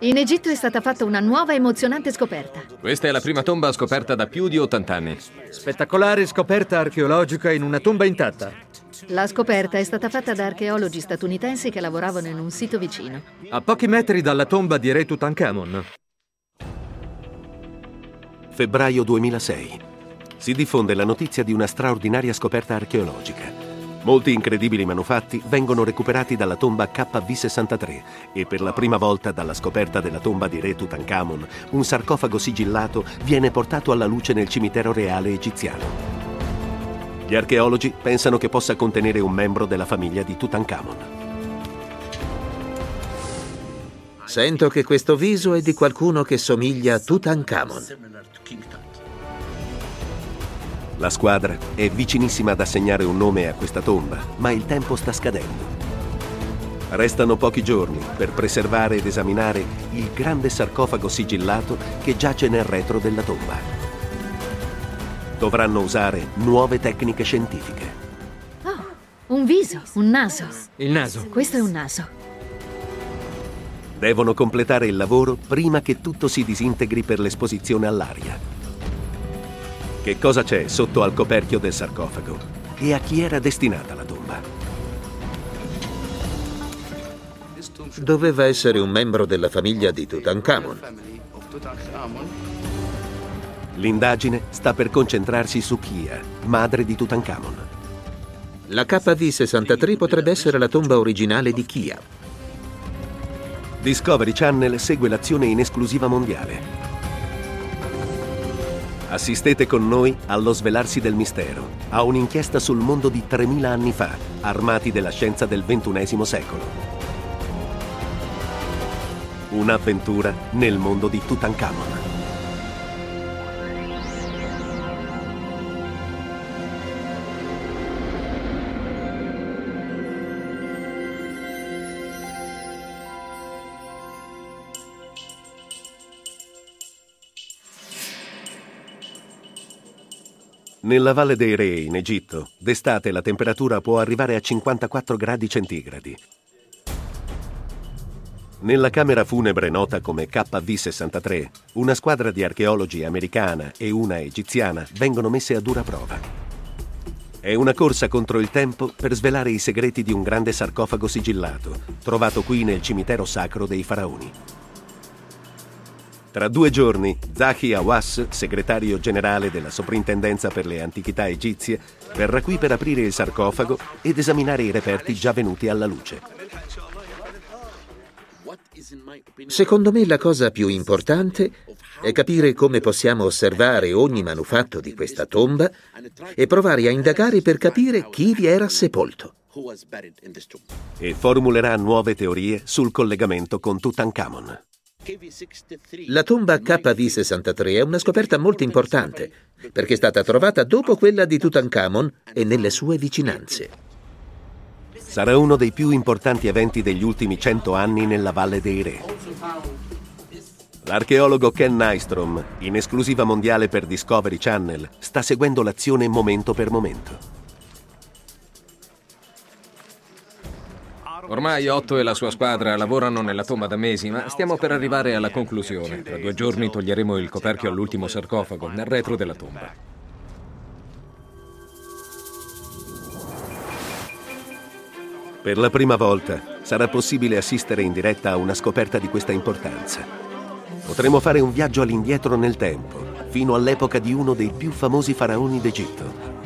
In Egitto è stata fatta una nuova emozionante scoperta. Questa è la prima tomba scoperta da più di 80 anni. Spettacolare scoperta archeologica in una tomba intatta. La scoperta è stata fatta da archeologi statunitensi che lavoravano in un sito vicino. A pochi metri dalla tomba di Re Tutankhamon. Febbraio 2006. Si diffonde la notizia di una straordinaria scoperta archeologica. Molti incredibili manufatti vengono recuperati dalla tomba KV63 e per la prima volta dalla scoperta della tomba di Re Tutankhamon, un sarcofago sigillato viene portato alla luce nel cimitero reale egiziano. Gli archeologi pensano che possa contenere un membro della famiglia di Tutankhamon. Sento che questo viso è di qualcuno che somiglia a Tutankhamon. La squadra è vicinissima ad assegnare un nome a questa tomba, ma il tempo sta scadendo. Restano pochi giorni per preservare ed esaminare il grande sarcofago sigillato che giace nel retro della tomba. Dovranno usare nuove tecniche scientifiche. Oh, un viso, un naso. Il naso. Questo è un naso. Devono completare il lavoro prima che tutto si disintegri per l'esposizione all'aria. Che cosa c'è sotto al coperchio del sarcofago? E a chi era destinata la tomba? Doveva essere un membro della famiglia di Tutankhamon. L'indagine sta per concentrarsi su Kia, madre di Tutankhamon. La KV-63 potrebbe essere la tomba originale di Kia. Discovery Channel segue l'azione in esclusiva mondiale. Assistete con noi allo svelarsi del mistero, a un'inchiesta sul mondo di 3000 anni fa, armati della scienza del XXI secolo. Un'avventura nel mondo di Tutankhamon. Nella Valle dei Re, in Egitto, d'estate la temperatura può arrivare a 54 gradi centigradi. Nella camera funebre nota come KV-63, una squadra di archeologi americana e una egiziana vengono messe a dura prova. È una corsa contro il tempo per svelare i segreti di un grande sarcofago sigillato, trovato qui nel cimitero sacro dei faraoni. Tra due giorni, Zahi Awas, segretario generale della Soprintendenza per le Antichità Egizie, verrà qui per aprire il sarcofago ed esaminare i reperti già venuti alla luce. Secondo me la cosa più importante è capire come possiamo osservare ogni manufatto di questa tomba e provare a indagare per capire chi vi era sepolto. E formulerà nuove teorie sul collegamento con Tutankhamon. La tomba KV63 è una scoperta molto importante perché è stata trovata dopo quella di Tutankhamon e nelle sue vicinanze. Sarà uno dei più importanti eventi degli ultimi cento anni nella Valle dei Re. L'archeologo Ken Nystrom, in esclusiva mondiale per Discovery Channel, sta seguendo l'azione momento per momento. Ormai Otto e la sua squadra lavorano nella tomba da mesi, ma stiamo per arrivare alla conclusione. Tra due giorni toglieremo il coperchio all'ultimo sarcofago, nel retro della tomba. Per la prima volta sarà possibile assistere in diretta a una scoperta di questa importanza. Potremo fare un viaggio all'indietro nel tempo, fino all'epoca di uno dei più famosi faraoni d'Egitto,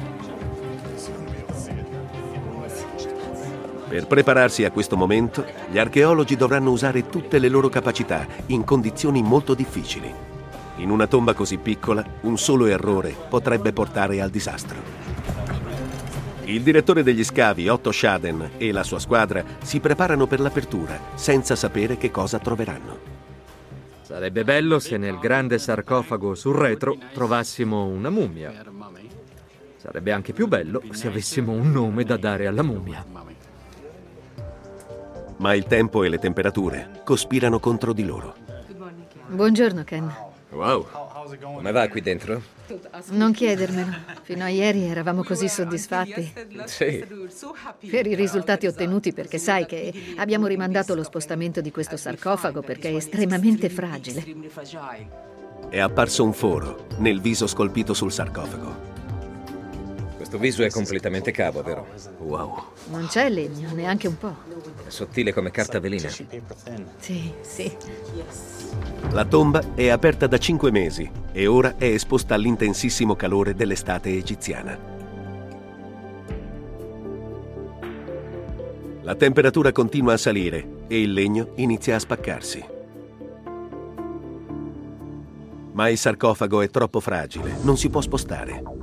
Per prepararsi a questo momento, gli archeologi dovranno usare tutte le loro capacità in condizioni molto difficili. In una tomba così piccola, un solo errore potrebbe portare al disastro. Il direttore degli scavi, Otto Schaden, e la sua squadra si preparano per l'apertura, senza sapere che cosa troveranno. Sarebbe bello se nel grande sarcofago sul retro trovassimo una mummia. Sarebbe anche più bello se avessimo un nome da dare alla mummia ma il tempo e le temperature cospirano contro di loro. Buongiorno, Ken. Wow, Come va qui dentro? Non chiedermelo. Fino a ieri eravamo così soddisfatti. Sì. Per i risultati ottenuti, perché sai che abbiamo rimandato lo spostamento di questo sarcofago perché è estremamente fragile. È apparso un foro nel viso scolpito sul sarcofago. Questo viso è completamente cavo, vero? Wow. Non c'è legno, neanche un po'. È sottile come carta velina. Sì, sì. La tomba è aperta da cinque mesi e ora è esposta all'intensissimo calore dell'estate egiziana. La temperatura continua a salire e il legno inizia a spaccarsi. Ma il sarcofago è troppo fragile, non si può spostare.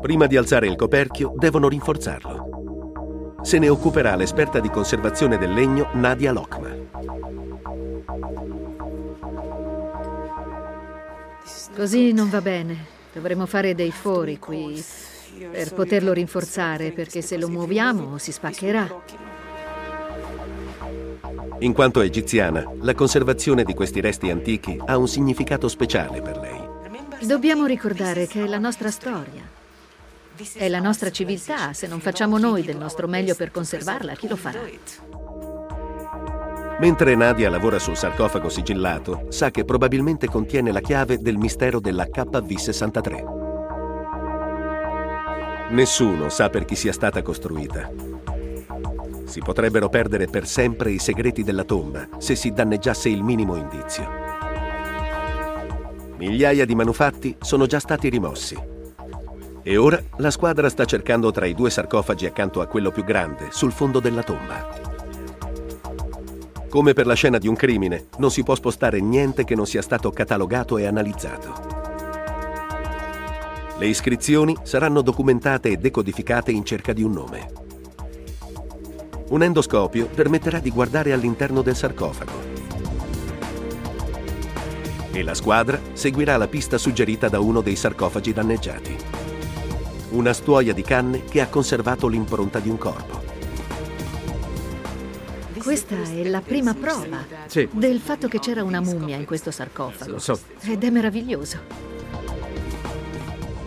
Prima di alzare il coperchio devono rinforzarlo. Se ne occuperà l'esperta di conservazione del legno Nadia Lokma. Così non va bene. Dovremmo fare dei fori qui per poterlo rinforzare, perché se lo muoviamo si spaccherà. In quanto egiziana, la conservazione di questi resti antichi ha un significato speciale per lei. Dobbiamo ricordare che è la nostra storia. È la nostra civiltà. Se non facciamo noi del nostro meglio per conservarla, chi lo farà? Mentre Nadia lavora sul sarcofago sigillato, sa che probabilmente contiene la chiave del mistero della KV63. Nessuno sa per chi sia stata costruita. Si potrebbero perdere per sempre i segreti della tomba se si danneggiasse il minimo indizio. Migliaia di manufatti sono già stati rimossi. E ora la squadra sta cercando tra i due sarcofagi accanto a quello più grande, sul fondo della tomba. Come per la scena di un crimine, non si può spostare niente che non sia stato catalogato e analizzato. Le iscrizioni saranno documentate e decodificate in cerca di un nome. Un endoscopio permetterà di guardare all'interno del sarcofago. E la squadra seguirà la pista suggerita da uno dei sarcofagi danneggiati. Una stuoia di canne che ha conservato l'impronta di un corpo. Questa è la prima prova Sì. del fatto che c'era una mummia in questo sarcofago. Lo so. Ed è meraviglioso.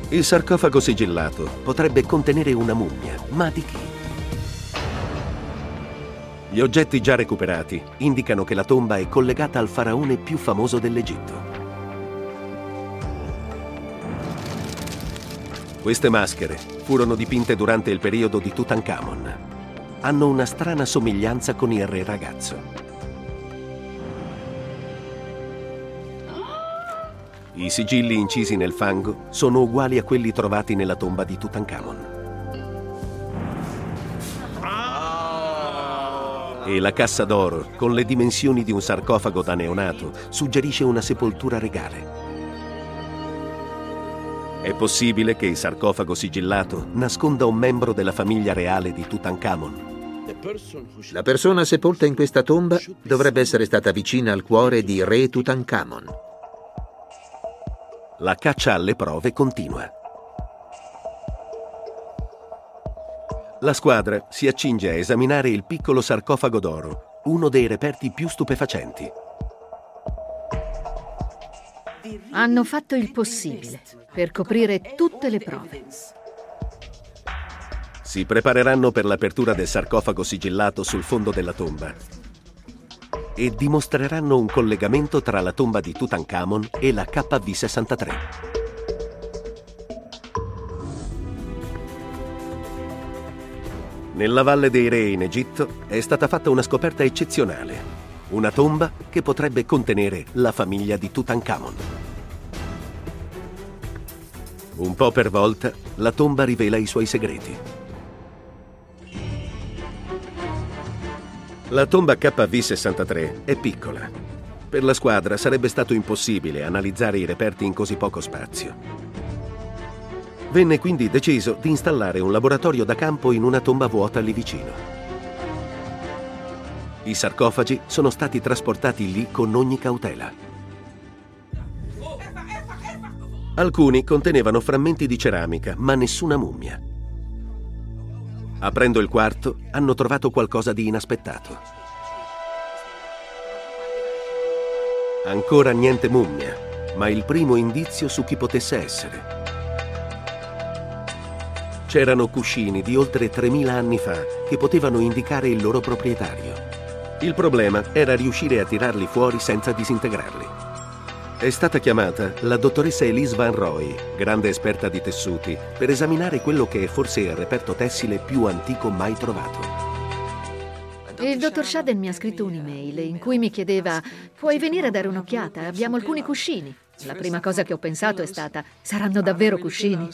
Il sarcofago sigillato potrebbe contenere una mummia, ma di chi? Gli oggetti già recuperati indicano che la tomba è collegata al faraone più famoso dell'Egitto. Queste maschere furono dipinte durante il periodo di Tutankhamon. Hanno una strana somiglianza con il re ragazzo. I sigilli incisi nel fango sono uguali a quelli trovati nella tomba di Tutankhamon. E la cassa d'oro, con le dimensioni di un sarcofago da neonato, suggerisce una sepoltura regale. È possibile che il sarcofago sigillato nasconda un membro della famiglia reale di Tutankhamon. La persona sepolta in questa tomba dovrebbe essere stata vicina al cuore di Re Tutankhamon. La caccia alle prove continua. La squadra si accinge a esaminare il piccolo sarcofago d'oro, uno dei reperti più stupefacenti. Hanno fatto il possibile per coprire tutte le prove. Si prepareranno per l'apertura del sarcofago sigillato sul fondo della tomba e dimostreranno un collegamento tra la tomba di Tutankhamon e la KV63. Nella Valle dei Re in Egitto è stata fatta una scoperta eccezionale, una tomba che potrebbe contenere la famiglia di Tutankhamon. Un po' per volta, la tomba rivela i suoi segreti. La tomba KV63 è piccola. Per la squadra sarebbe stato impossibile analizzare i reperti in così poco spazio. Venne quindi deciso di installare un laboratorio da campo in una tomba vuota lì vicino. I sarcofagi sono stati trasportati lì con ogni cautela. Alcuni contenevano frammenti di ceramica, ma nessuna mummia. Aprendo il quarto, hanno trovato qualcosa di inaspettato. Ancora niente mummia, ma il primo indizio su chi potesse essere. C'erano cuscini di oltre 3000 anni fa che potevano indicare il loro proprietario. Il problema era riuscire a tirarli fuori senza disintegrarli. È stata chiamata la dottoressa Elise Van Roy, grande esperta di tessuti, per esaminare quello che è forse il reperto tessile più antico mai trovato. Il dottor Shaden mi ha scritto un'email in cui mi chiedeva: Puoi venire a dare un'occhiata? Abbiamo alcuni cuscini. La prima cosa che ho pensato è stata: saranno davvero cuscini?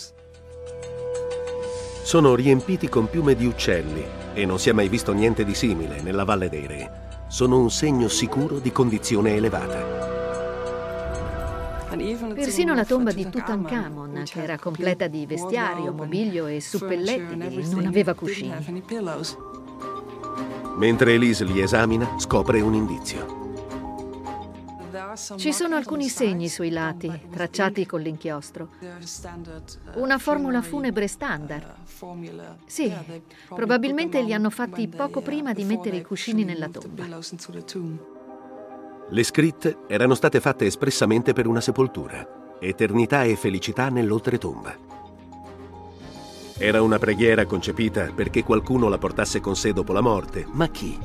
Sono riempiti con piume di uccelli e non si è mai visto niente di simile nella Valle dei Re. Sono un segno sicuro di condizione elevata. Persino la tomba di Tutankhamon, che era completa di vestiario, mobilio e suppelletti, non aveva cuscini. Mentre Elise li esamina, scopre un indizio. Ci sono alcuni segni sui lati, tracciati con l'inchiostro. Una formula funebre standard. Sì, probabilmente li hanno fatti poco prima di mettere i cuscini nella tomba. Le scritte erano state fatte espressamente per una sepoltura. Eternità e felicità nell'oltretomba. Era una preghiera concepita perché qualcuno la portasse con sé dopo la morte, ma chi?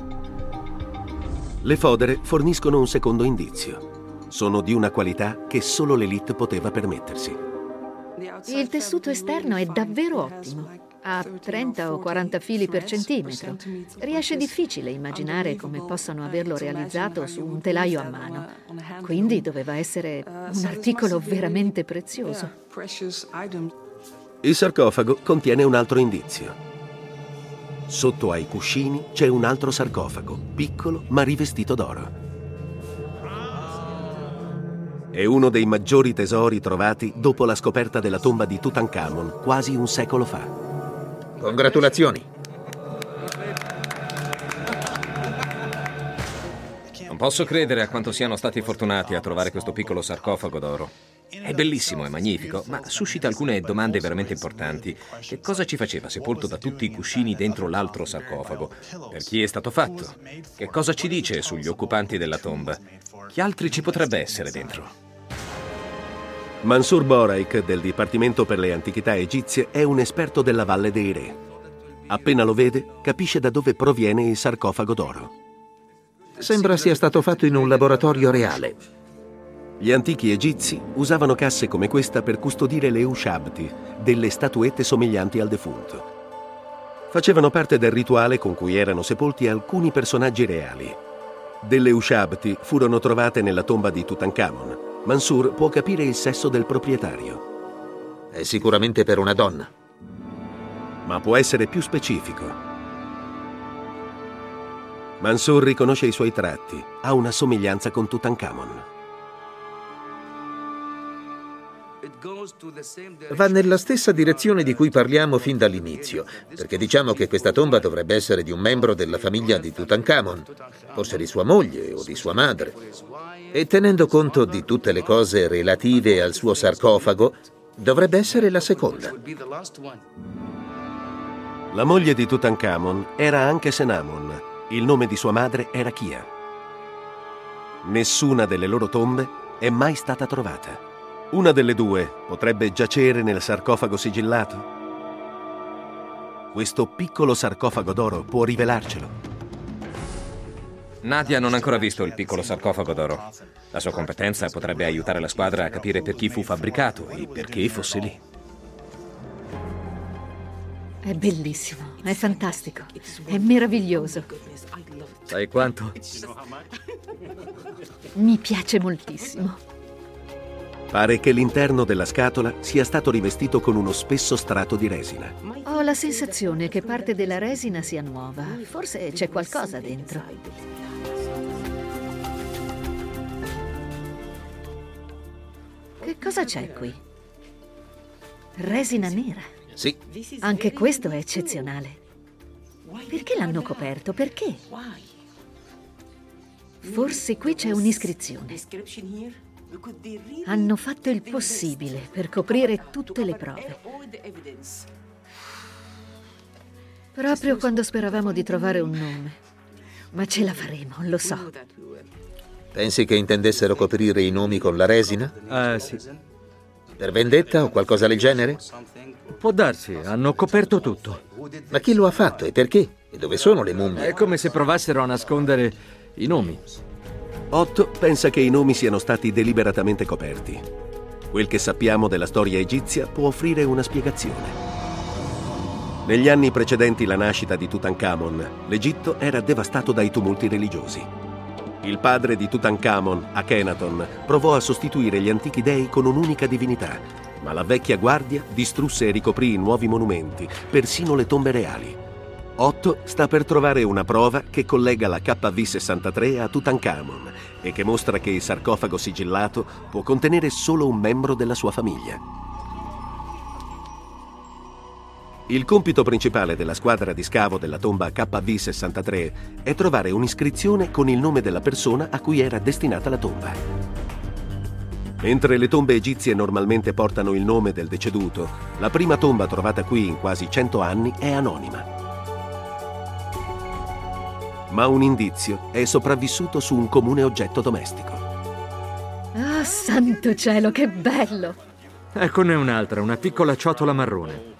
Le fodere forniscono un secondo indizio sono di una qualità che solo l'elite poteva permettersi. Il tessuto esterno è davvero ottimo. Ha 30 o 40 fili per centimetro. Riesce difficile immaginare come possano averlo realizzato su un telaio a mano. Quindi doveva essere un articolo veramente prezioso. Il sarcofago contiene un altro indizio. Sotto ai cuscini c'è un altro sarcofago, piccolo ma rivestito d'oro. È uno dei maggiori tesori trovati dopo la scoperta della tomba di Tutankhamon quasi un secolo fa. Congratulazioni. Non posso credere a quanto siano stati fortunati a trovare questo piccolo sarcofago d'oro. È bellissimo, è magnifico, ma suscita alcune domande veramente importanti. Che cosa ci faceva sepolto da tutti i cuscini dentro l'altro sarcofago? Per chi è stato fatto? Che cosa ci dice sugli occupanti della tomba? Chi altri ci potrebbe essere dentro? Mansur Boraik del Dipartimento per le Antichità Egizie è un esperto della Valle dei Re. Appena lo vede, capisce da dove proviene il sarcofago d'oro. Sembra sia stato fatto in un laboratorio reale. Gli antichi egizi usavano casse come questa per custodire le ushabti, delle statuette somiglianti al defunto. Facevano parte del rituale con cui erano sepolti alcuni personaggi reali. Delle ushabti furono trovate nella tomba di Tutankhamon, Mansur può capire il sesso del proprietario. È sicuramente per una donna. Ma può essere più specifico. Mansur riconosce i suoi tratti, ha una somiglianza con Tutankhamon. Va nella stessa direzione di cui parliamo fin dall'inizio, perché diciamo che questa tomba dovrebbe essere di un membro della famiglia di Tutankhamon, forse di sua moglie o di sua madre. E tenendo conto di tutte le cose relative al suo sarcofago, dovrebbe essere la seconda. La moglie di Tutankhamon era anche Senamon. Il nome di sua madre era Kia. Nessuna delle loro tombe è mai stata trovata. Una delle due potrebbe giacere nel sarcofago sigillato? Questo piccolo sarcofago d'oro può rivelarcelo. Nadia non ha ancora visto il piccolo sarcofago d'oro. La sua competenza potrebbe aiutare la squadra a capire per chi fu fabbricato e perché fosse lì. È bellissimo, è fantastico, è meraviglioso. Sai quanto? Mi piace moltissimo. Pare che l'interno della scatola sia stato rivestito con uno spesso strato di resina. Ho la sensazione che parte della resina sia nuova. Forse c'è qualcosa dentro. Che cosa c'è qui? Resina nera. Sì. Anche questo è eccezionale. Perché l'hanno coperto? Perché? Forse qui c'è un'iscrizione. Hanno fatto il possibile per coprire tutte le prove. Proprio quando speravamo di trovare un nome. Ma ce la faremo, lo so. Pensi che intendessero coprire i nomi con la resina? Eh sì. Per vendetta o qualcosa del genere? Può darsi, hanno coperto tutto. Ma chi lo ha fatto e perché? E dove sono le mummie? È come se provassero a nascondere i nomi. Otto pensa che i nomi siano stati deliberatamente coperti. Quel che sappiamo della storia egizia può offrire una spiegazione. Negli anni precedenti la nascita di Tutankhamon, l'Egitto era devastato dai tumulti religiosi. Il padre di Tutankhamon, Akhenaton, provò a sostituire gli antichi dei con un'unica divinità, ma la vecchia guardia distrusse e ricoprì nuovi monumenti, persino le tombe reali. Otto sta per trovare una prova che collega la KV-63 a Tutankhamon e che mostra che il sarcofago sigillato può contenere solo un membro della sua famiglia. Il compito principale della squadra di scavo della tomba KV-63 è trovare un'iscrizione con il nome della persona a cui era destinata la tomba. Mentre le tombe egizie normalmente portano il nome del deceduto, la prima tomba trovata qui in quasi 100 anni è anonima ma un indizio è sopravvissuto su un comune oggetto domestico. Oh, santo cielo, che bello! Eccone un'altra, una piccola ciotola marrone.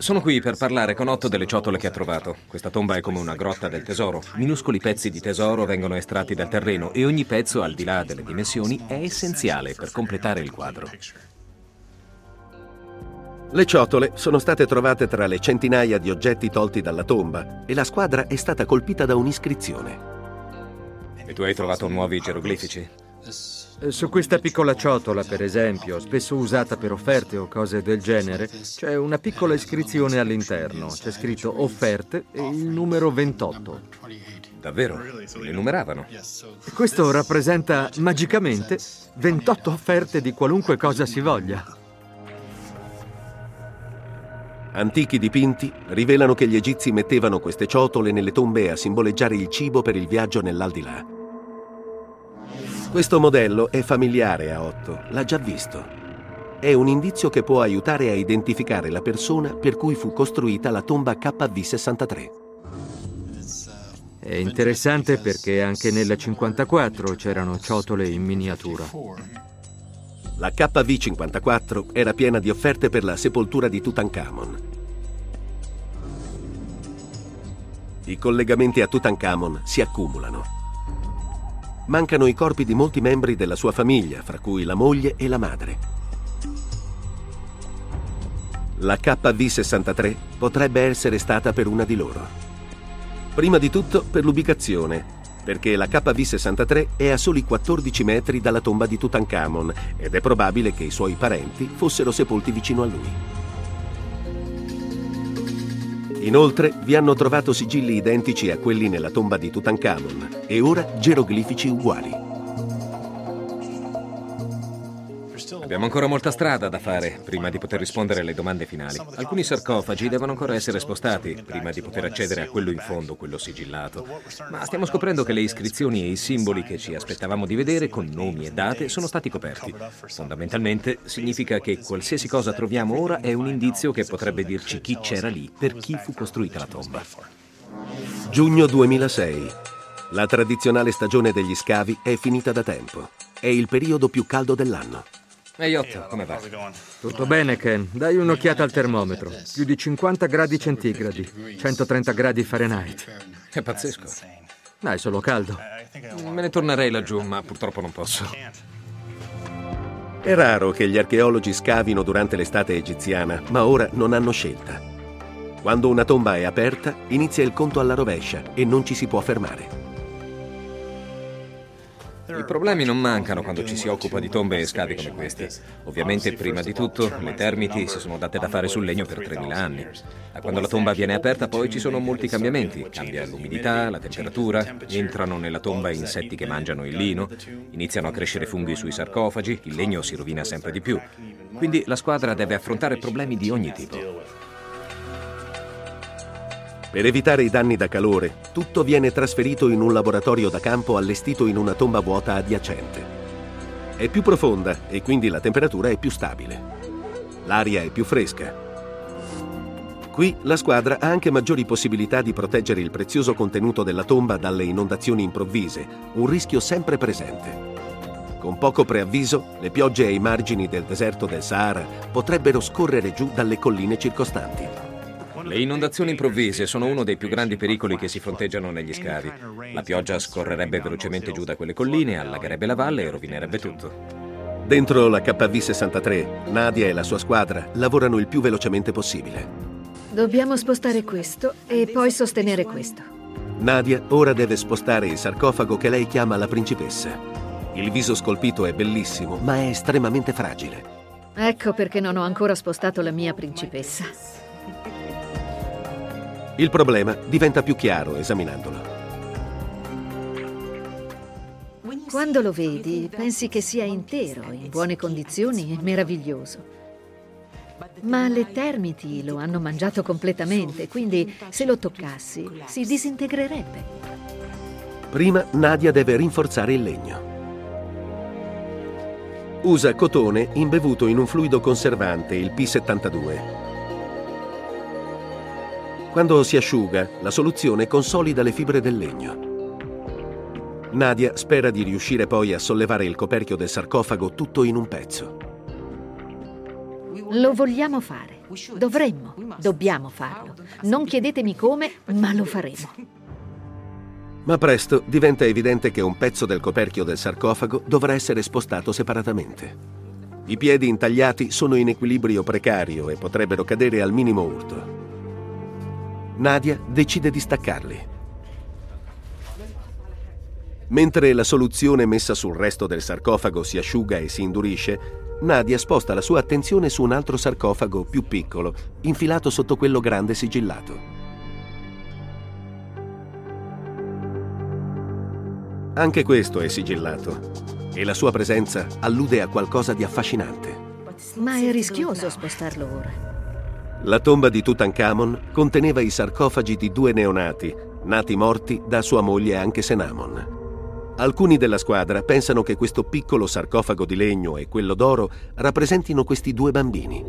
Sono qui per parlare con Otto delle ciotole che ha trovato. Questa tomba è come una grotta del tesoro. Minuscoli pezzi di tesoro vengono estratti dal terreno e ogni pezzo, al di là delle dimensioni, è essenziale per completare il quadro. Le ciotole sono state trovate tra le centinaia di oggetti tolti dalla tomba e la squadra è stata colpita da un'iscrizione. E tu hai trovato nuovi geroglifici? Eh, su questa piccola ciotola, per esempio, spesso usata per offerte o cose del genere, c'è una piccola iscrizione all'interno. C'è scritto offerte e il numero 28. Davvero? Le numeravano? Questo rappresenta magicamente 28 offerte di qualunque cosa si voglia. Antichi dipinti rivelano che gli egizi mettevano queste ciotole nelle tombe a simboleggiare il cibo per il viaggio nell'aldilà. Questo modello è familiare a Otto, l'ha già visto. È un indizio che può aiutare a identificare la persona per cui fu costruita la tomba KV-63. È interessante perché anche nella 54 c'erano ciotole in miniatura. La KV-54 era piena di offerte per la sepoltura di Tutankhamon. I collegamenti a Tutankhamon si accumulano. Mancano i corpi di molti membri della sua famiglia, fra cui la moglie e la madre. La KV-63 potrebbe essere stata per una di loro. Prima di tutto per l'ubicazione, perché la KV-63 è a soli 14 metri dalla tomba di Tutankhamon ed è probabile che i suoi parenti fossero sepolti vicino a lui. Inoltre vi hanno trovato sigilli identici a quelli nella tomba di Tutankhamon e ora geroglifici uguali. Abbiamo ancora molta strada da fare prima di poter rispondere alle domande finali. Alcuni sarcofagi devono ancora essere spostati prima di poter accedere a quello in fondo, quello sigillato. Ma stiamo scoprendo che le iscrizioni e i simboli che ci aspettavamo di vedere, con nomi e date, sono stati coperti. Fondamentalmente significa che qualsiasi cosa troviamo ora è un indizio che potrebbe dirci chi c'era lì, per chi fu costruita la tomba. Giugno 2006. La tradizionale stagione degli scavi è finita da tempo. È il periodo più caldo dell'anno. Ehi Otto, come va? Tutto bene, Ken. Dai un'occhiata al termometro. Più di 50 gradi centigradi, 130 gradi Fahrenheit. È pazzesco. No, è solo caldo. Me ne tornerei laggiù, ma purtroppo non posso. È raro che gli archeologi scavino durante l'estate egiziana, ma ora non hanno scelta. Quando una tomba è aperta, inizia il conto alla rovescia e non ci si può fermare. I problemi non mancano quando ci si occupa di tombe e scavi come questi. Ovviamente, prima di tutto, le termiti si sono date da fare sul legno per 3.000 anni. Da quando la tomba viene aperta poi ci sono molti cambiamenti. Cambia l'umidità, la temperatura, entrano nella tomba insetti che mangiano il lino, iniziano a crescere funghi sui sarcofagi, il legno si rovina sempre di più. Quindi la squadra deve affrontare problemi di ogni tipo. Per evitare i danni da calore, tutto viene trasferito in un laboratorio da campo allestito in una tomba vuota adiacente. È più profonda e quindi la temperatura è più stabile. L'aria è più fresca. Qui la squadra ha anche maggiori possibilità di proteggere il prezioso contenuto della tomba dalle inondazioni improvvise, un rischio sempre presente. Con poco preavviso, le piogge ai margini del deserto del Sahara potrebbero scorrere giù dalle colline circostanti. Le inondazioni improvvise sono uno dei più grandi pericoli che si fronteggiano negli scavi. La pioggia scorrerebbe velocemente giù da quelle colline, allagherebbe la valle e rovinerebbe tutto. Dentro la KV-63, Nadia e la sua squadra lavorano il più velocemente possibile. Dobbiamo spostare questo e poi sostenere questo. Nadia ora deve spostare il sarcofago che lei chiama la principessa. Il viso scolpito è bellissimo, ma è estremamente fragile. Ecco perché non ho ancora spostato la mia principessa. Il problema diventa più chiaro esaminandolo. Quando lo vedi, pensi che sia intero, in buone condizioni e meraviglioso. Ma le termiti lo hanno mangiato completamente, quindi se lo toccassi si disintegrerebbe. Prima Nadia deve rinforzare il legno. Usa cotone imbevuto in un fluido conservante, il P72. Quando si asciuga, la soluzione consolida le fibre del legno. Nadia spera di riuscire poi a sollevare il coperchio del sarcofago tutto in un pezzo. Lo vogliamo fare. Dovremmo, dobbiamo farlo. Non chiedetemi come, ma lo faremo. Ma presto diventa evidente che un pezzo del coperchio del sarcofago dovrà essere spostato separatamente. I piedi intagliati sono in equilibrio precario e potrebbero cadere al minimo urto. Nadia decide di staccarli. Mentre la soluzione messa sul resto del sarcofago si asciuga e si indurisce, Nadia sposta la sua attenzione su un altro sarcofago più piccolo, infilato sotto quello grande sigillato. Anche questo è sigillato e la sua presenza allude a qualcosa di affascinante. Ma è rischioso spostarlo ora. La tomba di Tutankhamon conteneva i sarcofagi di due neonati, nati morti da sua moglie anche Senamon. Alcuni della squadra pensano che questo piccolo sarcofago di legno e quello d'oro rappresentino questi due bambini.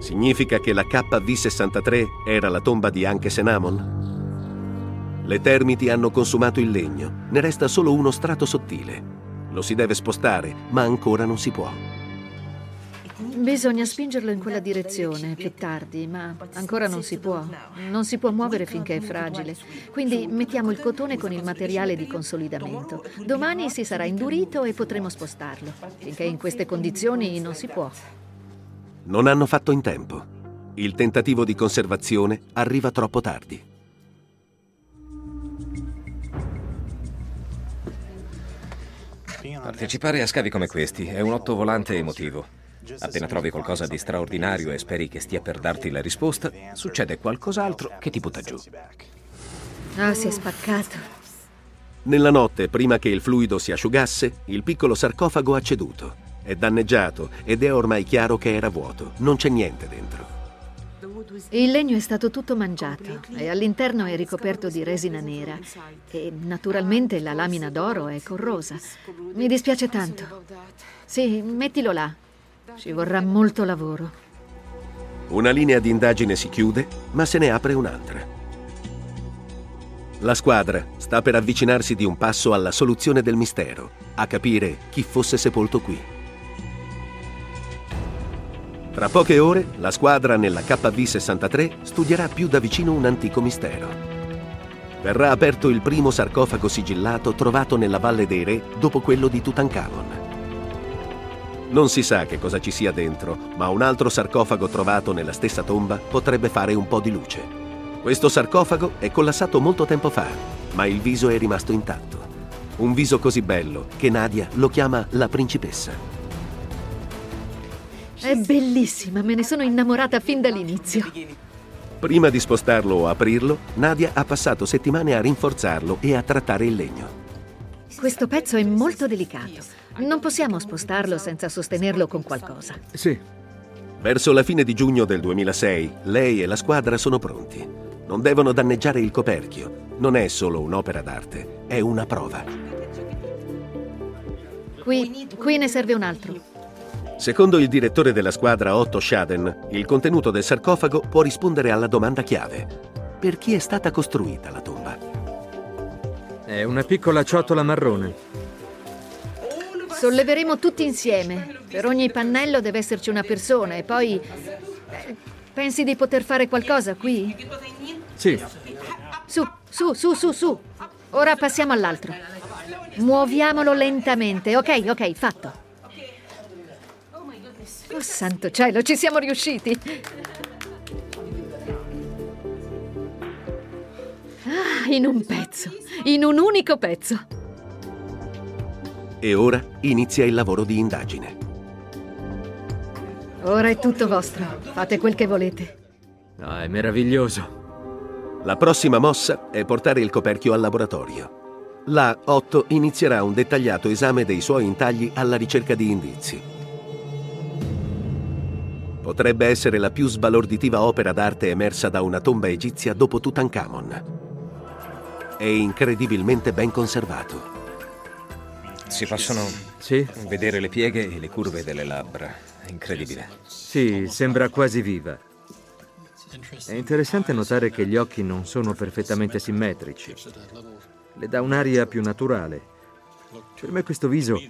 Significa che la KV-63 era la tomba di Anche Senamon? Le termiti hanno consumato il legno, ne resta solo uno strato sottile. Lo si deve spostare, ma ancora non si può. Bisogna spingerlo in quella direzione più tardi, ma ancora non si può. Non si può muovere finché è fragile. Quindi mettiamo il cotone con il materiale di consolidamento. Domani si sarà indurito e potremo spostarlo. Finché in queste condizioni non si può. Non hanno fatto in tempo. Il tentativo di conservazione arriva troppo tardi. Partecipare a scavi come questi è un otto volante emotivo. Appena trovi qualcosa di straordinario e speri che stia per darti la risposta, succede qualcos'altro che ti butta giù. Ah, si è spaccato. Nella notte, prima che il fluido si asciugasse, il piccolo sarcofago ha ceduto. È danneggiato ed è ormai chiaro che era vuoto. Non c'è niente dentro. Il legno è stato tutto mangiato e all'interno è ricoperto di resina nera e naturalmente la lamina d'oro è corrosa. Mi dispiace tanto. Sì, mettilo là. Ci vorrà molto lavoro. Una linea di indagine si chiude, ma se ne apre un'altra. La squadra sta per avvicinarsi di un passo alla soluzione del mistero, a capire chi fosse sepolto qui. Tra poche ore, la squadra nella KV-63 studierà più da vicino un antico mistero. Verrà aperto il primo sarcofago sigillato trovato nella Valle dei Re dopo quello di Tutankhamon. Non si sa che cosa ci sia dentro, ma un altro sarcofago trovato nella stessa tomba potrebbe fare un po' di luce. Questo sarcofago è collassato molto tempo fa, ma il viso è rimasto intatto. Un viso così bello che Nadia lo chiama la principessa. È bellissima, me ne sono innamorata fin dall'inizio. Prima di spostarlo o aprirlo, Nadia ha passato settimane a rinforzarlo e a trattare il legno. Questo pezzo è molto delicato. Non possiamo spostarlo senza sostenerlo con qualcosa. Sì. Verso la fine di giugno del 2006, lei e la squadra sono pronti. Non devono danneggiare il coperchio. Non è solo un'opera d'arte, è una prova. Qui, qui ne serve un altro. Secondo il direttore della squadra Otto Schaden, il contenuto del sarcofago può rispondere alla domanda chiave. Per chi è stata costruita la tomba? È una piccola ciotola marrone. Solleveremo tutti insieme. Per ogni pannello deve esserci una persona e poi... eh, pensi di poter fare qualcosa qui? Sì, Su, su, su, su, su. Ora passiamo all'altro. Muoviamolo lentamente. Ok, ok, fatto. Oh santo cielo, ci siamo riusciti. Ah, in un pezzo, in un unico pezzo. E ora inizia il lavoro di indagine. Ora è tutto vostro. Fate quel che volete. no, è meraviglioso. La prossima mossa è portare il coperchio al laboratorio. Là, Otto inizierà un dettagliato esame dei suoi intagli alla ricerca di indizi. Potrebbe essere la più sbalorditiva opera d'arte emersa da una tomba egizia dopo Tutankhamon. È incredibilmente ben conservato. Si possono Sì? vedere le pieghe e le curve delle labbra. È incredibile. Sì, sembra quasi viva. È interessante notare che gli occhi non sono perfettamente simmetrici. Le dà un'aria più naturale. Per me questo viso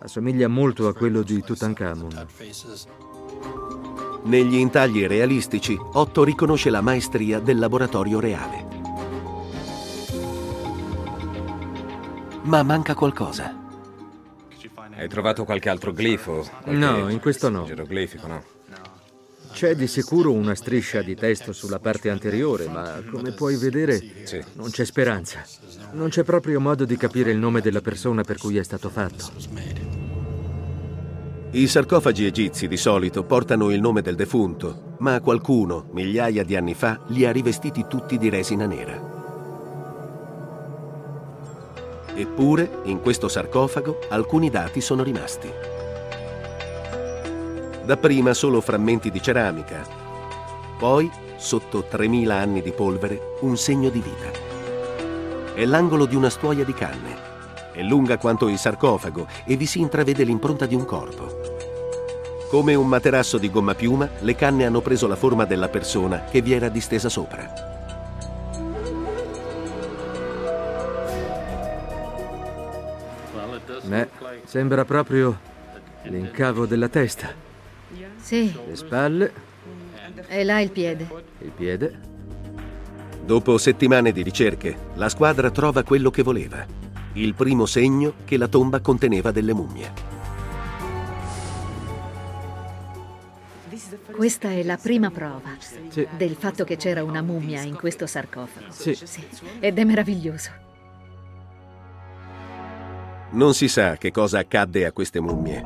assomiglia molto a quello di Tutankhamon. Negli intagli realistici, Otto riconosce la maestria del laboratorio reale. Ma manca qualcosa. Hai trovato qualche altro glifo? Qualche No, in questo no. Geroglifico, no? C'è di sicuro una striscia di testo sulla parte anteriore, ma come puoi vedere Sì. non c'è speranza. Non c'è proprio modo di capire il nome della persona per cui è stato fatto. I sarcofagi egizi di solito portano il nome del defunto, ma qualcuno, migliaia di anni fa, li ha rivestiti tutti di resina nera. Eppure, in questo sarcofago, alcuni dati sono rimasti. Dapprima solo frammenti di ceramica, poi, sotto 3000 anni di polvere, un segno di vita. È l'angolo di una stuoia di canne. È lunga quanto il sarcofago e vi si intravede l'impronta di un corpo. Come un materasso di gomma piuma, le canne hanno preso la forma della persona che vi era distesa sopra. Beh, sembra proprio l'incavo della testa. Sì, Le spalle, e là il piede. il piede. Dopo settimane di ricerche, la squadra trova quello che voleva. Il primo segno che la tomba conteneva delle mummie. Questa è la prima prova Sì. del fatto che c'era una mummia in questo sarcofago. Sì. Sì, ed è meraviglioso. Non si sa che cosa accadde a queste mummie.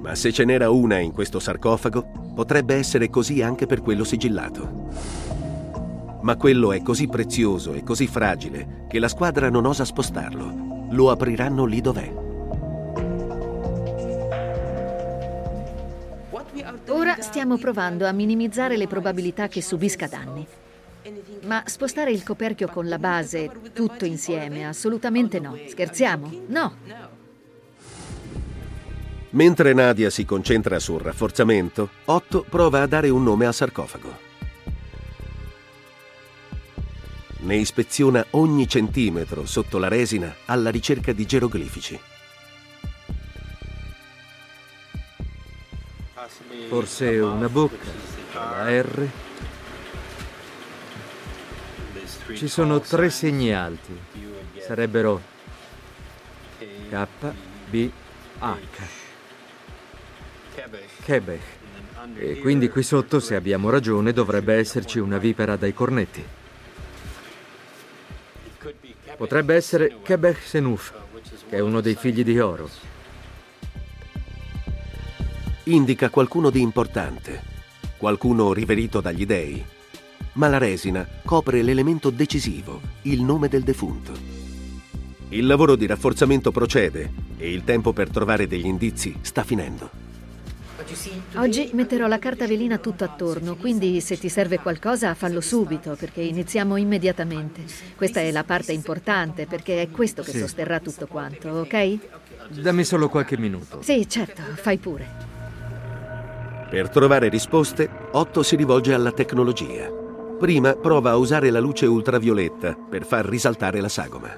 Ma se ce n'era una in questo sarcofago, potrebbe essere così anche per quello sigillato. Ma quello è così prezioso e così fragile che la squadra non osa spostarlo. Lo apriranno lì dov'è. Ora stiamo provando a minimizzare le probabilità che subisca danni. Ma spostare il coperchio con la base tutto insieme, assolutamente no. Scherziamo? No. Mentre Nadia si concentra sul rafforzamento, Otto prova a dare un nome al sarcofago. Ne ispeziona ogni centimetro sotto la resina alla ricerca di geroglifici. Forse una bocca, la R. Ci sono tre segni alti. Sarebbero K, B, H. Quebec. E quindi qui sotto, se abbiamo ragione, dovrebbe esserci una vipera dai cornetti. Potrebbe essere Quebec Senuf, che è uno dei figli di Oro. Indica qualcuno di importante, qualcuno riverito dagli dei. Ma la resina copre l'elemento decisivo, il nome del defunto. Il lavoro di rafforzamento procede e il tempo per trovare degli indizi sta finendo. Oggi metterò la carta velina tutto attorno, quindi se ti serve qualcosa fallo subito, perché iniziamo immediatamente. Questa è la parte importante, perché è questo che sì. sosterrà tutto quanto, ok? Dammi solo qualche minuto. Sì, certo, fai pure. Per trovare risposte, Otto si rivolge alla tecnologia. Prima prova a usare la luce ultravioletta per far risaltare la sagoma.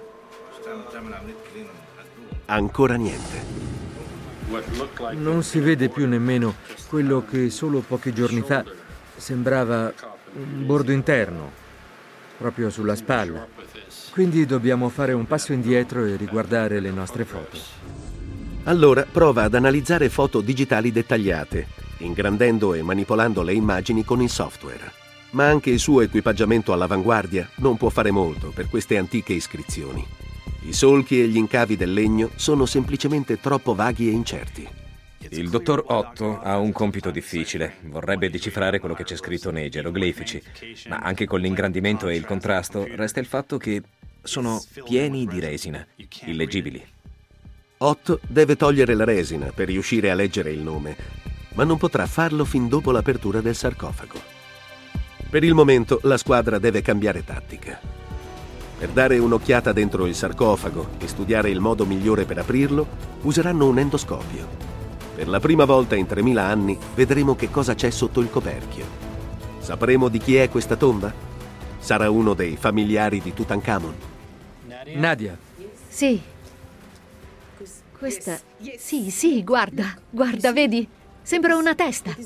Ancora niente. Non si vede più nemmeno quello che solo pochi giorni fa sembrava un bordo interno, proprio sulla spalla. Quindi dobbiamo fare un passo indietro e riguardare le nostre foto. Allora prova ad analizzare foto digitali dettagliate, ingrandendo e manipolando le immagini con il software. Ma anche il suo equipaggiamento all'avanguardia non può fare molto per queste antiche iscrizioni. I solchi e gli incavi del legno sono semplicemente troppo vaghi e incerti. Il dottor Otto ha un compito difficile. Vorrebbe decifrare quello che c'è scritto nei geroglifici, ma anche con l'ingrandimento e il contrasto resta il fatto che sono pieni di resina, illeggibili. Otto deve togliere la resina per riuscire a leggere il nome, ma non potrà farlo fin dopo l'apertura del sarcofago. Per il momento la squadra deve cambiare tattica. Per dare un'occhiata dentro il sarcofago e studiare il modo migliore per aprirlo, useranno un endoscopio. Per la prima volta in 3000 anni vedremo che cosa c'è sotto il coperchio. Sapremo di chi è questa tomba? Sarà uno dei familiari di Tutankhamon. Nadia. Sì. Questa... Sì, sì, guarda, guarda, vedi? Sembra una testa.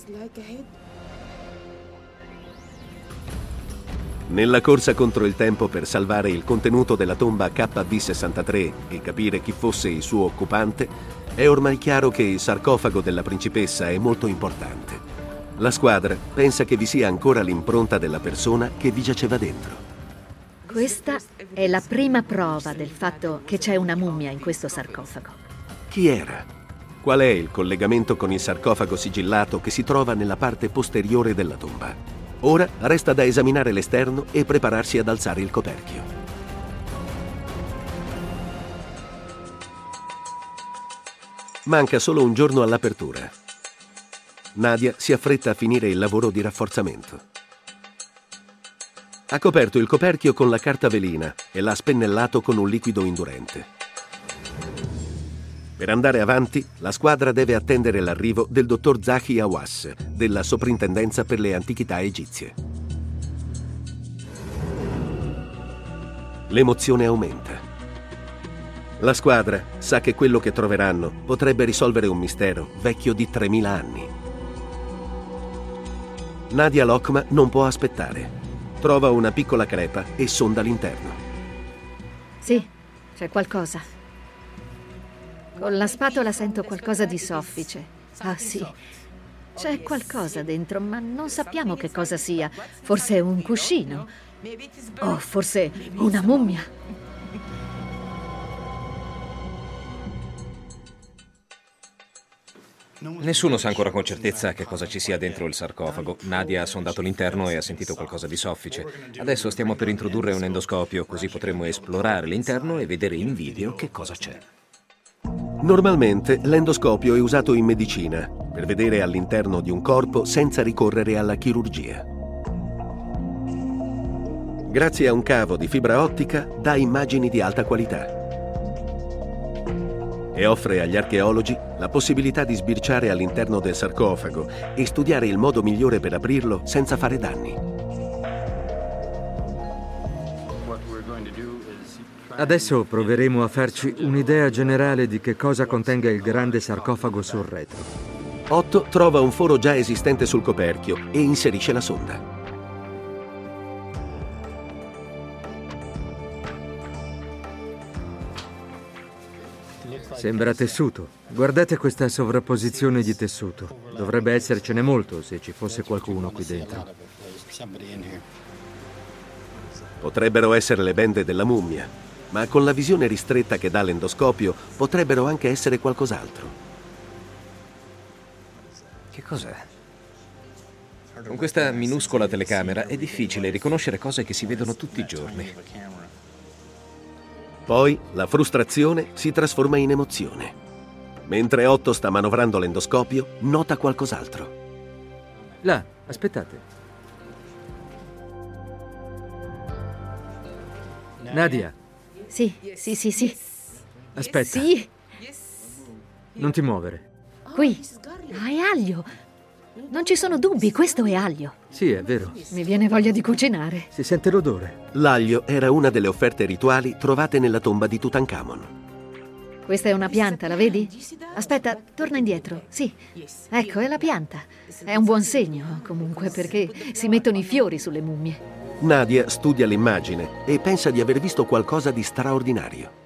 Nella corsa contro il tempo per salvare il contenuto della tomba KV63 e capire chi fosse il suo occupante, è ormai chiaro che il sarcofago della principessa è molto importante. La squadra pensa che vi sia ancora l'impronta della persona che vi giaceva dentro. Questa è la prima prova del fatto che c'è una mummia in questo sarcofago. Chi era? Qual è il collegamento con il sarcofago sigillato che si trova nella parte posteriore della tomba? Ora resta da esaminare l'esterno e prepararsi ad alzare il coperchio. Manca solo un giorno all'apertura. Nadia si affretta a finire il lavoro di rafforzamento. Ha coperto il coperchio con la carta velina e l'ha spennellato con un liquido indurente. Per andare avanti, la squadra deve attendere l'arrivo del dottor Zahi Awas, della Soprintendenza per le Antichità Egizie. L'emozione aumenta. La squadra sa che quello che troveranno potrebbe risolvere un mistero vecchio di 3000 anni. Nadia Lokma non può aspettare. Trova una piccola crepa e sonda l'interno. Sì, c'è qualcosa. Con la spatola sento qualcosa di soffice. Ah sì, c'è qualcosa dentro, ma non sappiamo che cosa sia. Forse un cuscino. O forse una mummia. Nessuno sa ancora con certezza che cosa ci sia dentro il sarcofago. Nadia ha sondato l'interno e ha sentito qualcosa di soffice. Adesso stiamo per introdurre un endoscopio, così potremo esplorare l'interno e vedere in video che cosa c'è. Normalmente l'endoscopio è usato in medicina per vedere all'interno di un corpo senza ricorrere alla chirurgia. Grazie a un cavo di fibra ottica dà immagini di alta qualità e offre agli archeologi la possibilità di sbirciare all'interno del sarcofago e studiare il modo migliore per aprirlo senza fare danni. Adesso proveremo a farci un'idea generale di che cosa contenga il grande sarcofago sul retro. Otto trova un foro già esistente sul coperchio e inserisce la sonda. Sembra tessuto. Guardate questa sovrapposizione di tessuto. Dovrebbe essercene molto se ci fosse qualcuno qui dentro. Potrebbero essere le bende della mummia, ma con la visione ristretta che dà l'endoscopio potrebbero anche essere qualcos'altro. Che cos'è? Con questa minuscola telecamera è difficile riconoscere cose che si vedono tutti i giorni. Poi la frustrazione si trasforma in emozione. Mentre Otto sta manovrando l'endoscopio, nota qualcos'altro. Là, aspettate. Nadia, Sì, sì, sì, sì. aspetta. Sì, Non ti muovere. qui. Ah, è aglio. Non ci sono dubbi, questo è aglio. Sì, è vero. Mi viene voglia di cucinare. Si sente l'odore. L'aglio era una delle offerte rituali trovate nella tomba di Tutankhamon. Questa è una pianta, la vedi? Aspetta, torna indietro. Sì. Ecco, è la pianta. È un buon segno, comunque, perché si mettono i fiori sulle mummie. Nadia studia l'immagine e pensa di aver visto qualcosa di straordinario.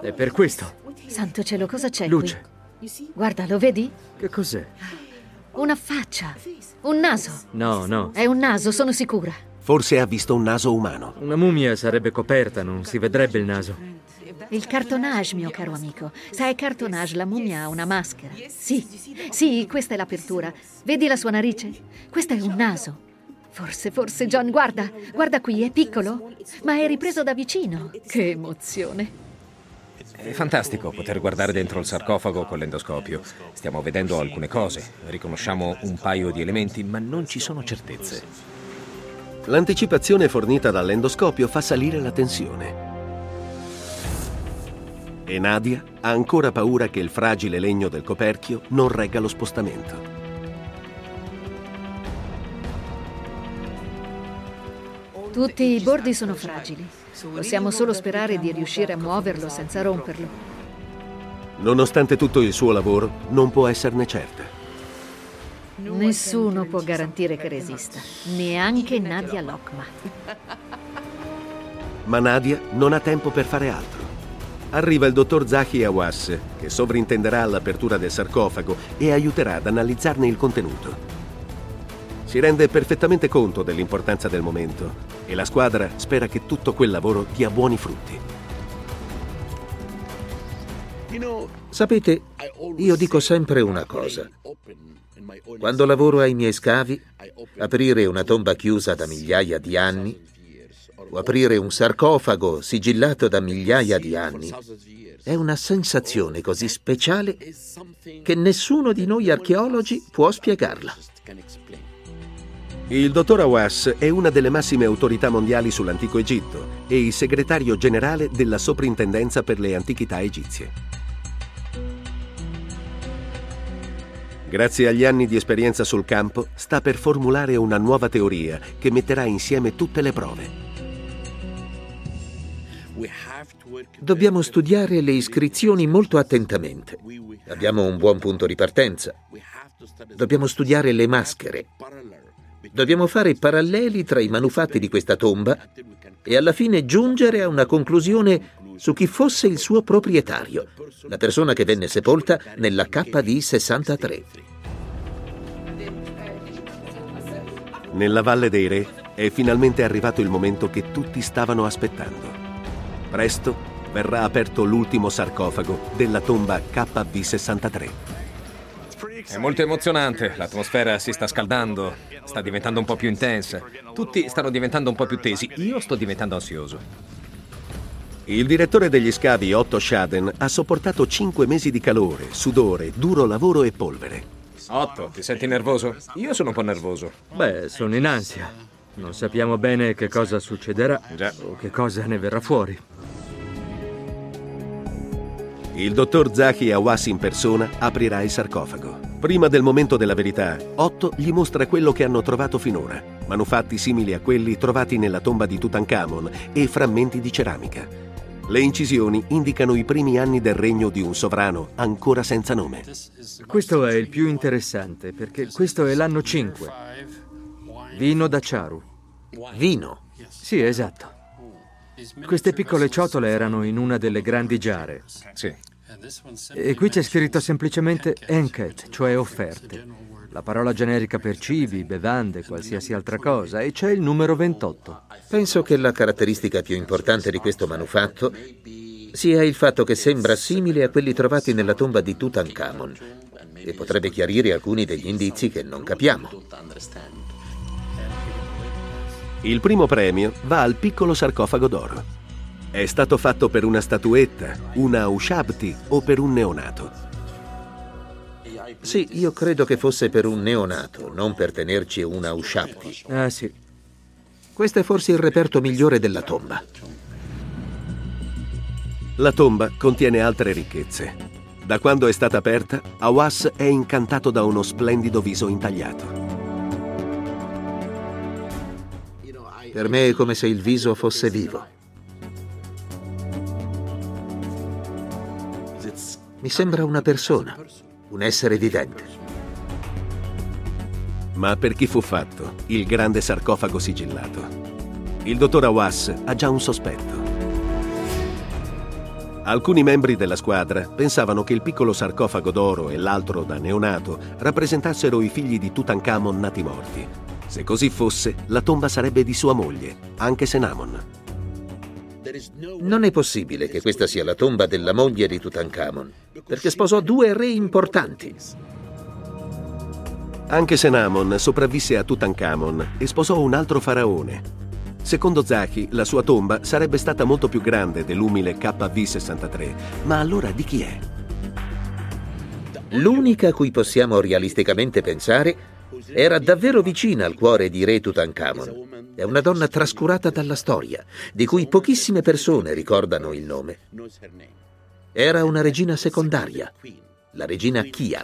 È per questo. Santo cielo, cosa c'è Luce. qui? Guarda, lo vedi? Che cos'è? Una faccia. Un naso. No, no. È un naso, sono sicura. Forse ha visto un naso umano. Una mummia sarebbe coperta, non si vedrebbe il naso. Il cartonnage, mio caro amico. Sai, cartonnage, la mummia ha una maschera. Sì, sì, questa è l'apertura. Vedi la sua narice? Questo è un naso. Forse, forse, John, guarda, guarda qui, è piccolo, ma è ripreso da vicino. Che emozione. È fantastico poter guardare dentro il sarcofago con l'endoscopio. Stiamo vedendo alcune cose, riconosciamo un paio di elementi, ma non ci sono certezze. L'anticipazione fornita dall'endoscopio fa salire la tensione. E Nadia ha ancora paura che il fragile legno del coperchio non regga lo spostamento. Tutti i bordi sono fragili. Possiamo solo sperare di riuscire a muoverlo senza romperlo. Nonostante tutto il suo lavoro, non può esserne certa. Nessuno può garantire che resista, neanche Nadia Lokma. Ma Nadia non ha tempo per fare altro. Arriva il dottor Zahi Awas, che sovrintenderà all'apertura del sarcofago e aiuterà ad analizzarne il contenuto. Si rende perfettamente conto dell'importanza del momento e la squadra spera che tutto quel lavoro dia buoni frutti. Sapete, io dico sempre una cosa. Quando lavoro ai miei scavi, aprire una tomba chiusa da migliaia di anni o aprire un sarcofago sigillato da migliaia di anni è una sensazione così speciale che nessuno di noi archeologi può spiegarla. Il dottor Awas è una delle massime autorità mondiali sull'antico Egitto e il segretario generale della Soprintendenza per le antichità egizie. Grazie agli anni di esperienza sul campo, sta per formulare una nuova teoria che metterà insieme tutte le prove. Dobbiamo studiare le iscrizioni molto attentamente. Abbiamo un buon punto di partenza. Dobbiamo studiare le maschere. Dobbiamo fare paralleli tra i manufatti di questa tomba e alla fine giungere a una conclusione su chi fosse il suo proprietario, la persona che venne sepolta nella KV 63. Nella Valle dei Re è finalmente arrivato il momento che tutti stavano aspettando. Presto verrà aperto l'ultimo sarcofago della tomba KV 63. È molto emozionante, l'atmosfera si sta scaldando, sta diventando un po' più intensa. Tutti stanno diventando un po' più tesi, io sto diventando ansioso. Il direttore degli scavi, Otto Schaden, ha sopportato cinque mesi di calore, sudore, duro lavoro e polvere. Otto, ti senti nervoso? Io sono un po' nervoso. Beh, sono in ansia. Non sappiamo bene che cosa succederà Già. o che cosa ne verrà fuori. Il dottor Zahi Awas in persona aprirà il sarcofago. Prima del momento della verità, Otto gli mostra quello che hanno trovato finora, manufatti simili a quelli trovati nella tomba di Tutankhamon e frammenti di ceramica. Le incisioni indicano i primi anni del regno di un sovrano ancora senza nome. Questo è il più interessante perché questo è l'anno 5. Vino da Charu. Vino. Sì, esatto. Queste piccole ciotole erano in una delle grandi giare. Sì. E qui c'è scritto semplicemente Enket, cioè offerte. La parola generica per cibi, bevande, qualsiasi altra cosa, e c'è il numero 28. Penso che la caratteristica più importante di questo manufatto sia il fatto che sembra simile a quelli trovati nella tomba di Tutankhamon e potrebbe chiarire alcuni degli indizi che non capiamo. Il primo premio va al piccolo sarcofago d'oro. È stato fatto per una statuetta, una ushabti o per un neonato? Sì, io credo che fosse per un neonato, non per tenerci una ushabti. Ah, sì. Questo è forse il reperto migliore della tomba. La tomba contiene altre ricchezze. Da quando è stata aperta, Awas è incantato da uno splendido viso intagliato. Per me è come se il viso fosse vivo. Mi sembra una persona, un essere vivente. Ma per chi fu fatto il grande sarcofago sigillato? Il dottor Awas ha già un sospetto. Alcuni membri della squadra pensavano che il piccolo sarcofago d'oro e l'altro da neonato rappresentassero i figli di Tutankhamon nati morti. Se così fosse, la tomba sarebbe di sua moglie, anche Senamon. Non è possibile che questa sia la tomba della moglie di Tutankhamon, perché sposò due re importanti. Anche Senamon sopravvisse a Tutankhamon e sposò un altro faraone. Secondo Zaki, la sua tomba sarebbe stata molto più grande dell'umile KV-63, ma allora di chi è? L'unica a cui possiamo realisticamente pensare era davvero vicina al cuore di Re Tutankhamon. È una donna trascurata dalla storia, di cui pochissime persone ricordano il nome. Era una regina secondaria, la regina Kia.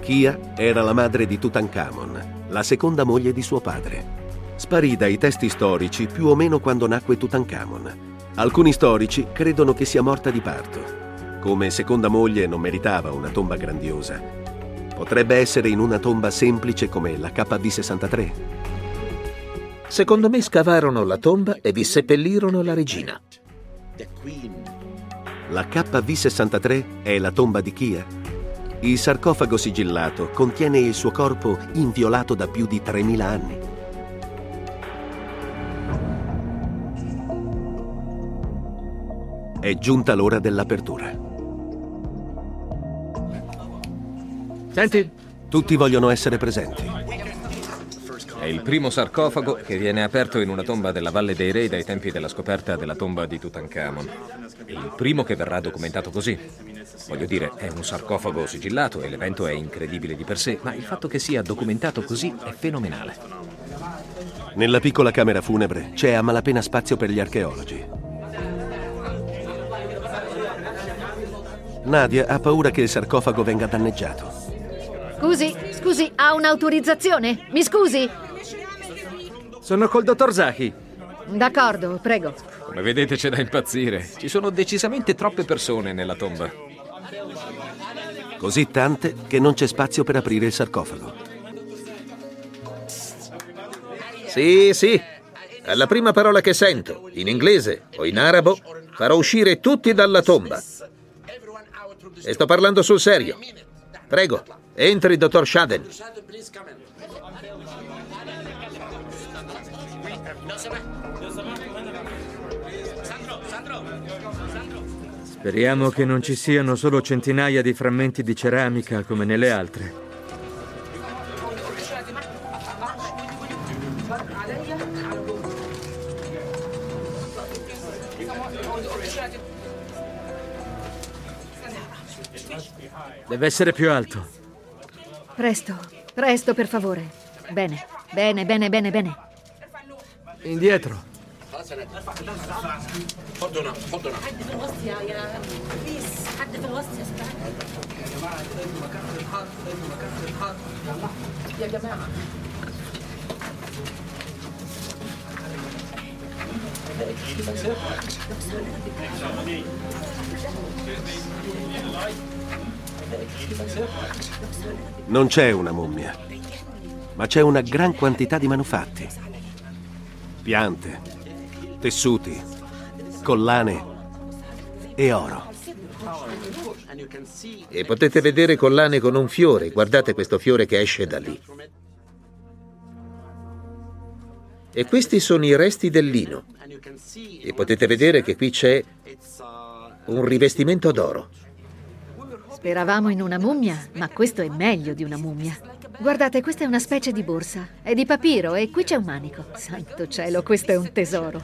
Kia era la madre di Tutankhamon, la seconda moglie di suo padre. Sparì dai testi storici più o meno quando nacque Tutankhamon. Alcuni storici credono che sia morta di parto. Come seconda moglie non meritava una tomba grandiosa. Potrebbe essere in una tomba semplice come la KV-63. Secondo me scavarono la tomba e vi seppellirono la regina. La KV-63 è la tomba di Kia? Il sarcofago sigillato contiene il suo corpo inviolato da più di 3.000 anni. È giunta l'ora dell'apertura. Senti, Tutti vogliono essere presenti. È il primo sarcofago che viene aperto in una tomba della Valle dei Re dai tempi della scoperta della tomba di Tutankhamon. È il primo che verrà documentato così. Voglio dire, è un sarcofago sigillato e l'evento è incredibile di per sé, ma il fatto che sia documentato così è fenomenale. Nella piccola camera funebre c'è a malapena spazio per gli archeologi. Nadia ha paura che il sarcofago venga danneggiato. Scusi, scusi, ha un'autorizzazione? Mi scusi? sono col dottor Zaki. D'accordo, prego. Come vedete c'è da impazzire. Ci sono decisamente troppe persone nella tomba. Così tante che non c'è spazio per aprire il sarcofago. Sì, sì. Alla prima parola che sento, in inglese o in arabo, farò uscire tutti dalla tomba. E sto parlando sul serio. Prego, entri, dottor Shaden. Speriamo che non ci siano solo centinaia di frammenti di ceramica come nelle altre. Deve essere più alto. Presto, presto, per favore. Bene, bene, bene, bene, bene. Indietro. Non c'è una mummia, ma c'è una gran quantità di manufatti. Piante, tessuti, collane e oro. E potete vedere collane con un fiore. Guardate questo fiore che esce da lì. E questi sono i resti del lino. E potete vedere che qui c'è un rivestimento d'oro. Speravamo in una mummia, ma questo è meglio di una mummia. Guardate, questa è una specie di borsa. È di papiro e qui c'è un manico. Santo cielo, questo è un tesoro.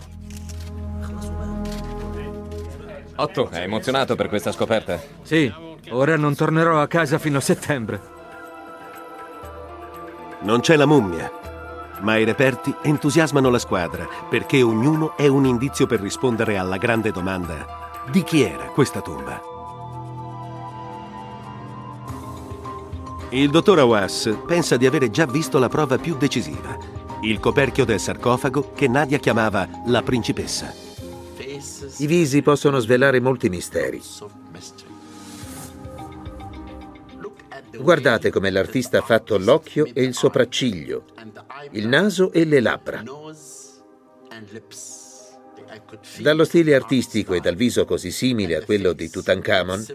Otto, è emozionato per questa scoperta? Sì, ora non tornerò a casa fino a settembre. Non c'è la mummia, ma i reperti entusiasmano la squadra perché ognuno è un indizio per rispondere alla grande domanda di chi era questa tomba. Il dottor Awas pensa di avere già visto la prova più decisiva, il coperchio del sarcofago che Nadia chiamava la principessa. I visi possono svelare molti misteri. Guardate come l'artista ha fatto l'occhio e il sopracciglio, il naso e le labbra. Dallo stile artistico e dal viso così simile a quello di Tutankhamon,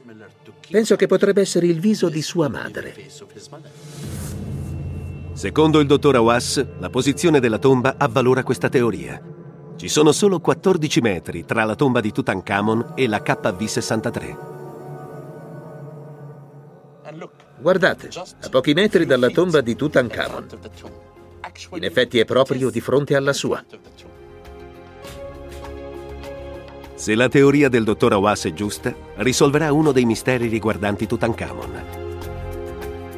penso che potrebbe essere il viso di sua madre. Secondo il dottor Awas, la posizione della tomba avvalora questa teoria. Ci sono solo 14 metri tra la tomba di Tutankhamon e la KV-63. Guardate, a pochi metri dalla tomba di Tutankhamon. In effetti è proprio di fronte alla sua. Se la teoria del dottor Awas è giusta, risolverà uno dei misteri riguardanti Tutankhamon.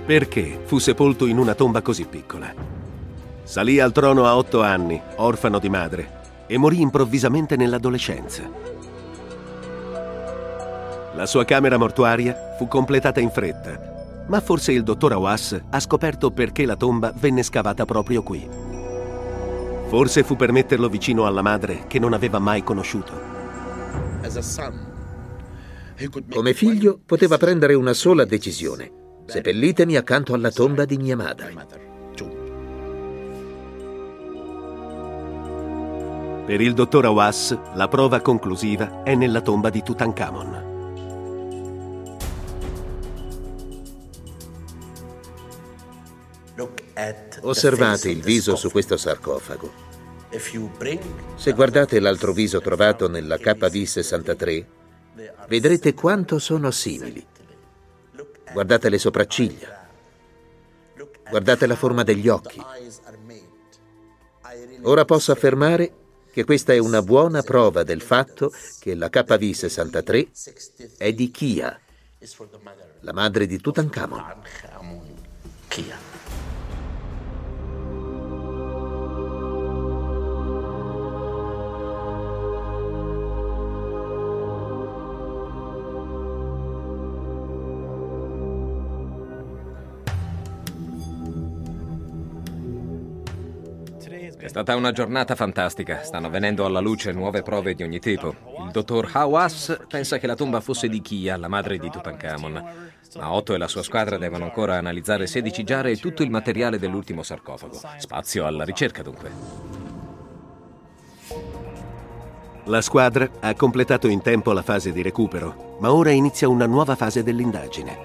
Perché fu sepolto in una tomba così piccola? Salì al trono a otto anni, orfano di madre, e morì improvvisamente nell'adolescenza. La sua camera mortuaria fu completata in fretta, ma forse il dottor Awas ha scoperto perché la tomba venne scavata proprio qui. Forse fu per metterlo vicino alla madre che non aveva mai conosciuto. Come figlio poteva prendere una sola decisione. Seppellitemi accanto alla tomba di mia madre. Per il dottor Awas, la prova conclusiva è nella tomba di Tutankhamon. Osservate il viso su questo sarcofago. Se guardate l'altro viso trovato nella KV63, vedrete quanto sono simili. Guardate le sopracciglia. Guardate la forma degli occhi. Ora posso affermare che questa è una buona prova del fatto che la KV63 è di Kia, la madre di Tutankhamon. È stata una giornata fantastica. Stanno venendo alla luce nuove prove di ogni tipo. Il dottor Hawass pensa che la tomba fosse di Kia, la madre di Tutankhamon. Ma Otto e la sua squadra devono ancora analizzare 16 giare e tutto il materiale dell'ultimo sarcofago. Spazio alla ricerca, dunque. La squadra ha completato in tempo la fase di recupero, ma ora inizia una nuova fase dell'indagine.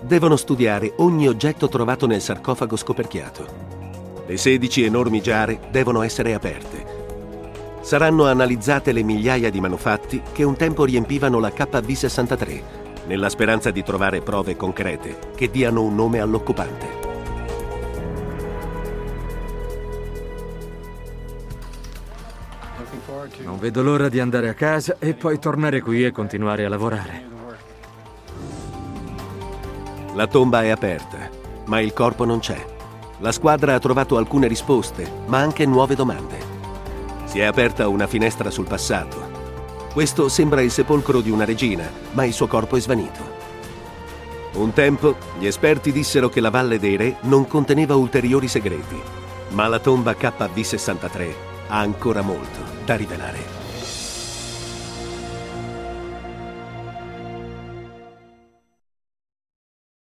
Devono studiare ogni oggetto trovato nel sarcofago scoperchiato. Le 16 enormi giare devono essere aperte. Saranno analizzate le migliaia di manufatti che un tempo riempivano la KV-63, nella speranza di trovare prove concrete che diano un nome all'occupante. Non vedo l'ora di andare a casa e poi tornare qui e continuare a lavorare. La tomba è aperta, ma il corpo non c'è. La squadra ha trovato alcune risposte, ma anche nuove domande. Si è aperta una finestra sul passato. Questo sembra il sepolcro di una regina, ma il suo corpo è svanito. Un tempo gli esperti dissero che la Valle dei Re non conteneva ulteriori segreti, ma la tomba KV-63 ha ancora molto da rivelare.